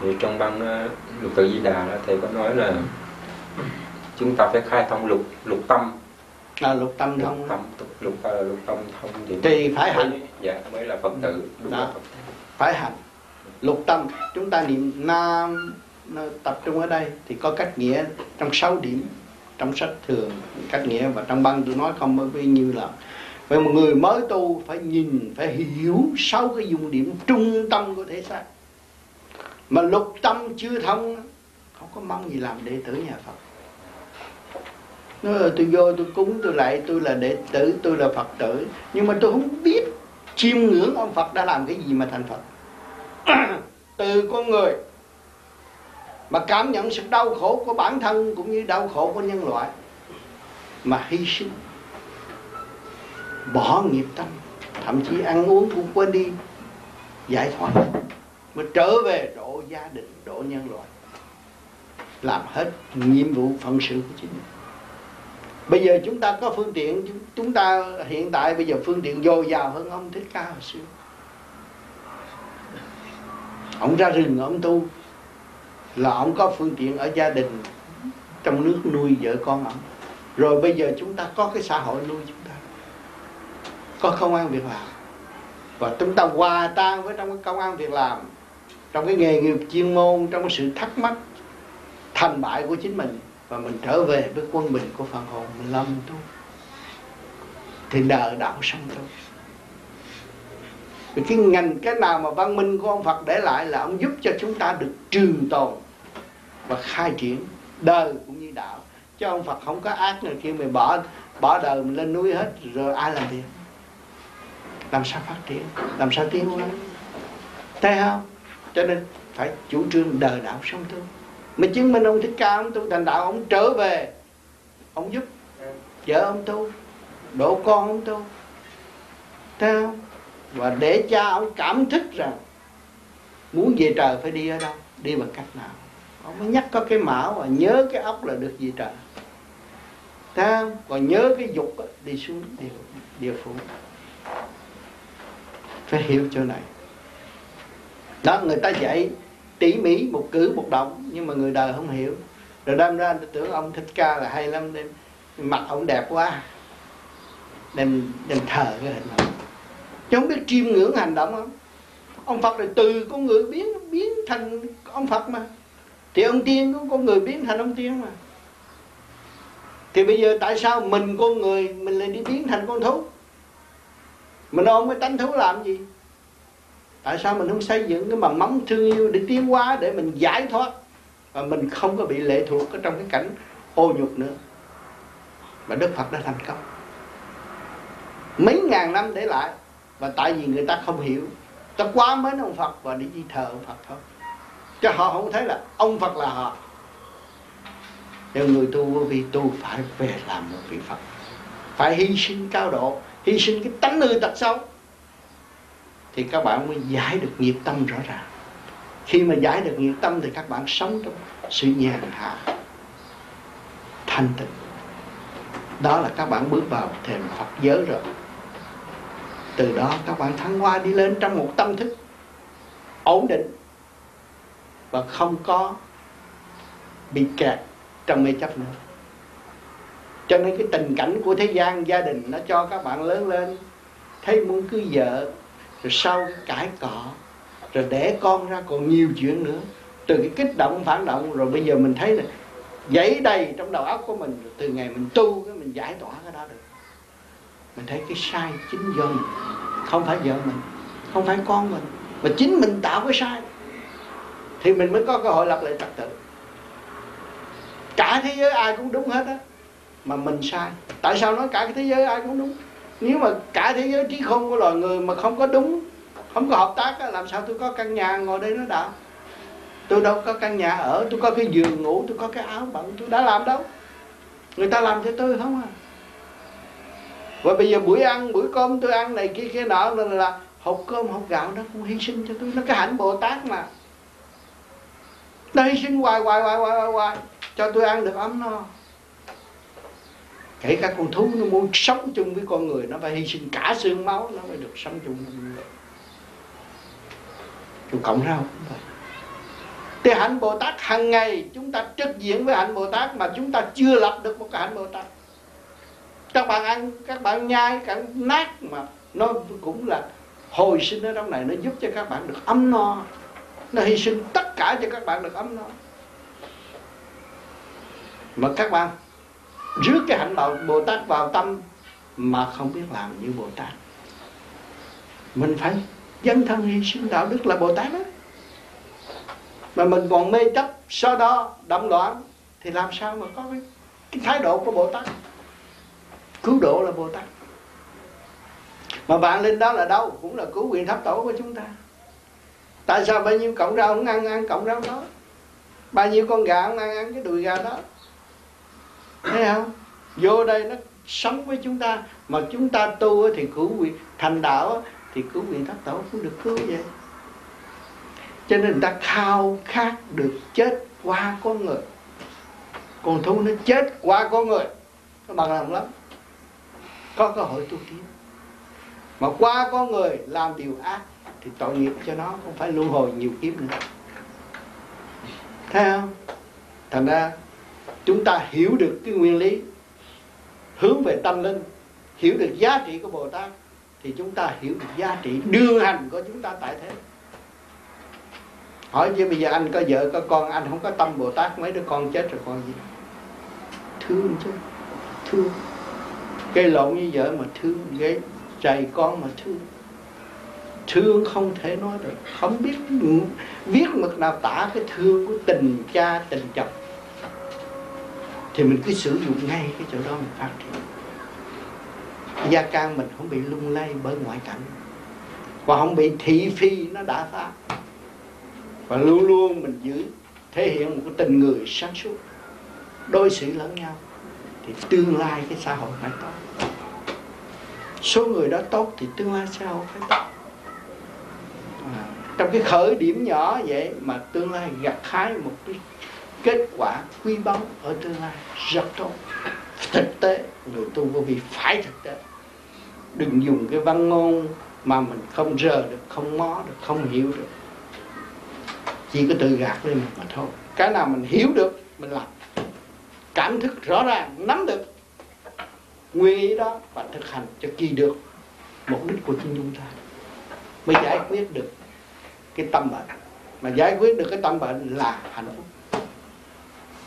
thì trong băng ờ, lục tự di đà đó thầy có nói là chúng ta phải khai thông lục lục tâm. Là lục tâm lục thông tâm lục ờ, lục tâm thông thì thì phải hành. dạ mới là phật tử đúng Đó. là Phật phải hành. Lục tâm. Chúng ta niệm nam nó tập trung ở đây thì có cách nghĩa trong 6 điểm trong sách thường cách nghĩa và trong băng tôi nói không bao nhiêu là vậy một người mới tu phải nhìn phải hiểu sáu cái dùng điểm trung tâm của thể xác mà lục tâm chưa thông, không có mong gì làm đệ tử nhà Phật. Nói là tôi vô tôi cúng, tôi lại tôi là đệ tử, tôi là Phật tử. Nhưng mà tôi không biết chiêm ngưỡng ông Phật đã làm cái gì mà thành Phật. Từ con người mà cảm nhận sự đau khổ của bản thân cũng như đau khổ của nhân loại mà hy sinh. Bỏ nghiệp tâm, thậm chí ăn uống cũng quên đi, giải thoát mà trở về độ gia đình, độ nhân loại. Làm hết nhiệm vụ phận sự của chính mình. Bây giờ chúng ta có phương tiện chúng ta hiện tại bây giờ phương tiện dồi dào hơn ông thích ca hồi xưa. Ông ra rừng, ông tu. Là ông có phương tiện ở gia đình, trong nước nuôi vợ con ông. Rồi bây giờ chúng ta có cái xã hội nuôi chúng ta. Có công an việc làm. Và chúng ta hòa tan với trong cái công an việc làm trong cái nghề nghiệp chuyên môn, trong cái sự thắc mắc, thành bại của chính mình, và mình trở về với quân bình của phần hồn, mình lâm tu. Thì đời đạo sống tu vì cái ngành, cái nào mà văn minh của ông Phật để lại là ông giúp cho chúng ta được trường tồn và khai triển đời cũng như đạo. Chứ ông Phật không có ác này kia mình bỏ bỏ đời mình lên núi hết, rồi ai làm việc? Làm sao phát triển? Làm sao tiến hóa? Thấy không? Cho nên phải chủ trương đời đạo sống tu. Mà chứng minh ông thích ca ông tu thành đạo ông trở về ông giúp vợ ông tu độ con ông tu. Thấy không? Và để cha ông cảm thức rằng muốn về trời phải đi ở đâu đi bằng cách nào. Ông mới nhắc có cái mão và nhớ cái ốc là được về trời. Thấy không? Còn nhớ cái dục đi xuống địa, địa phủ. Phải hiểu chỗ này đó, người ta dạy tỉ mỉ một cử, một động, nhưng mà người đời không hiểu. Rồi đâm ra tôi tưởng ông thích ca là hay lắm nên mặt ông đẹp quá, đem đem thờ cái hình ảnh. Chứ không biết chiêm ngưỡng hành động không? Ông Phật là từ con người biến biến thành ông Phật mà. Thì ông tiên cũng con người biến thành ông tiên mà. Thì bây giờ tại sao mình con người, mình lại đi biến thành con thú? Mình ôm cái tánh thú làm gì? Tại sao mình không xây dựng cái mầm móng thương yêu để tiến hóa, để mình giải thoát? Và mình không có bị lệ thuộc ở trong cái cảnh ô nhục nữa. Mà Đức Phật đã thành công. Mấy ngàn năm để lại, và tại vì người ta không hiểu, ta quá mến ông Phật và đi đi thờ ông Phật thôi. Chứ họ không thấy là ông Phật là họ. Nếu người tu vô vi, tu phải về làm một vị Phật. Phải hy sinh cao độ, hy sinh cái tánh hư tật xấu thì các bạn mới giải được nghiệp tâm rõ ràng. Khi mà giải được nghiệp tâm thì các bạn sống trong sự nhàn hạ, thanh tịnh. Đó là các bạn bước vào thềm Phật giới rồi. Từ đó các bạn thăng hoa đi lên trong một tâm thức ổn định và không có bị kẹt trong mê chấp nữa. Cho nên cái tình cảnh của thế gian, gia đình nó cho các bạn lớn lên, thấy muốn cưới vợ rồi sau cãi cọ, rồi đẻ con ra còn nhiều chuyện nữa. Từ cái kích động, phản động, rồi bây giờ mình thấy là dãy đầy trong đầu óc của mình, rồi từ ngày mình tu cái mình giải tỏa cái đó được. Mình thấy cái sai chính do mình, không phải vợ mình, không phải con mình, mà chính mình tạo cái sai. Thì mình mới có cơ hội lập lại trật tự. Cả thế giới ai cũng đúng hết á, mà mình sai. Tại sao nói cả cái thế giới ai cũng đúng? Nếu mà cả thế giới trí khôn của loài người mà không có đúng không có hợp tác làm sao tôi có căn nhà ngồi đây nó đạo tôi đâu có căn nhà ở tôi có cái giường ngủ tôi có cái áo bận tôi đã làm đâu? Người ta làm cho tôi không à? Và bây giờ buổi ăn buổi cơm tôi ăn này kia kia nọ là, là hộp cơm hộp gạo nó cũng hy sinh cho tôi nó cái hạnh bồ tát mà. Nó hy sinh hoài hoài hoài hoài hoài, hoài cho tôi ăn được ấm no kể cả con thú nó muốn sống chung với con người, nó phải hy sinh cả xương máu, nó mới được sống chung với người. Chung cộng ra không? Thì hạnh bồ tát hàng ngày chúng ta trực diện với hạnh bồ tát mà chúng ta chưa lập được một cái hạnh bồ tát. Các bạn ăn, các bạn nhai, các nát mà nó cũng là hồi sinh ở trong này, nó giúp cho các bạn được ấm no. Nó hy sinh tất cả cho các bạn được ấm no. Mà các bạn rước cái hạnh bảo Bồ Tát vào tâm mà không biết làm như Bồ Tát. Mình phải dân thân hy sinh đạo đức là Bồ Tát đó mà mình còn mê chấp so đo động loạn thì làm sao mà có cái, cái thái độ của Bồ Tát? Cứu độ là Bồ Tát. Mà bạn lên đó là đâu cũng là cứu quyền thấp tổ của chúng ta. Tại sao bao nhiêu cọng rau không ăn ăn cọng rau đó? Bao nhiêu con gà không ăn ăn cái đùi gà đó? Thấy không? Vô đây nó sống với chúng ta, mà chúng ta tu thì cứu quyền thành đạo thì cứu quyền thất tổ cũng được cứu vậy. Cho nên người ta khao khát được chết qua con người. Còn thú nó chết qua con người. Nó bằng lòng lắm. Có cơ hội tu tiến. Mà qua con người làm điều ác thì tội nghiệp cho nó không phải luân hồi nhiều kiếp nữa. Thấy không? Thành ra chúng ta hiểu được cái nguyên lý, hướng về tâm linh, hiểu được giá trị của bồ tát, thì chúng ta hiểu được giá trị đương hành của chúng ta tại thế. Hỏi chứ bây giờ anh có vợ, có con, anh không có tâm bồ tát, mấy đứa con chết rồi con gì? Thương chứ, thương. Gây lộn như vợ mà thương, gây rầy con mà thương. Thương không thể nói được. Không biết viết mực nào tả cái thương của tình cha, tình chồng thì mình cứ sử dụng ngay cái chỗ đó mình phát triển. Gia can mình không bị lung lay bởi ngoại cảnh. Và không bị thị phi nó đã phá. Và luôn luôn mình giữ thể hiện một cái tình người sáng suốt. Đối xử lẫn nhau. Thì tương lai cái xã hội phải tốt. Số người đó tốt thì tương lai xã hội phải tốt. À, trong cái khởi điểm nhỏ vậy mà tương lai gặt hái một cái kết quả quý báu ở tương lai rất tốt. Thực tế, người tu vô vi phải thực tế. Đừng dùng cái văn ngôn mà mình không rờ được, không mó được, không hiểu được. Chỉ có tự gạt lên mà thôi. Cái nào mình hiểu được, mình làm. Cảm thức rõ ràng, nắm được. Nguyên ý đó và thực hành cho kỳ được mục đích của chính chúng ta. Mới giải quyết được cái tâm bệnh. Mà giải quyết được cái tâm bệnh là hạnh phúc.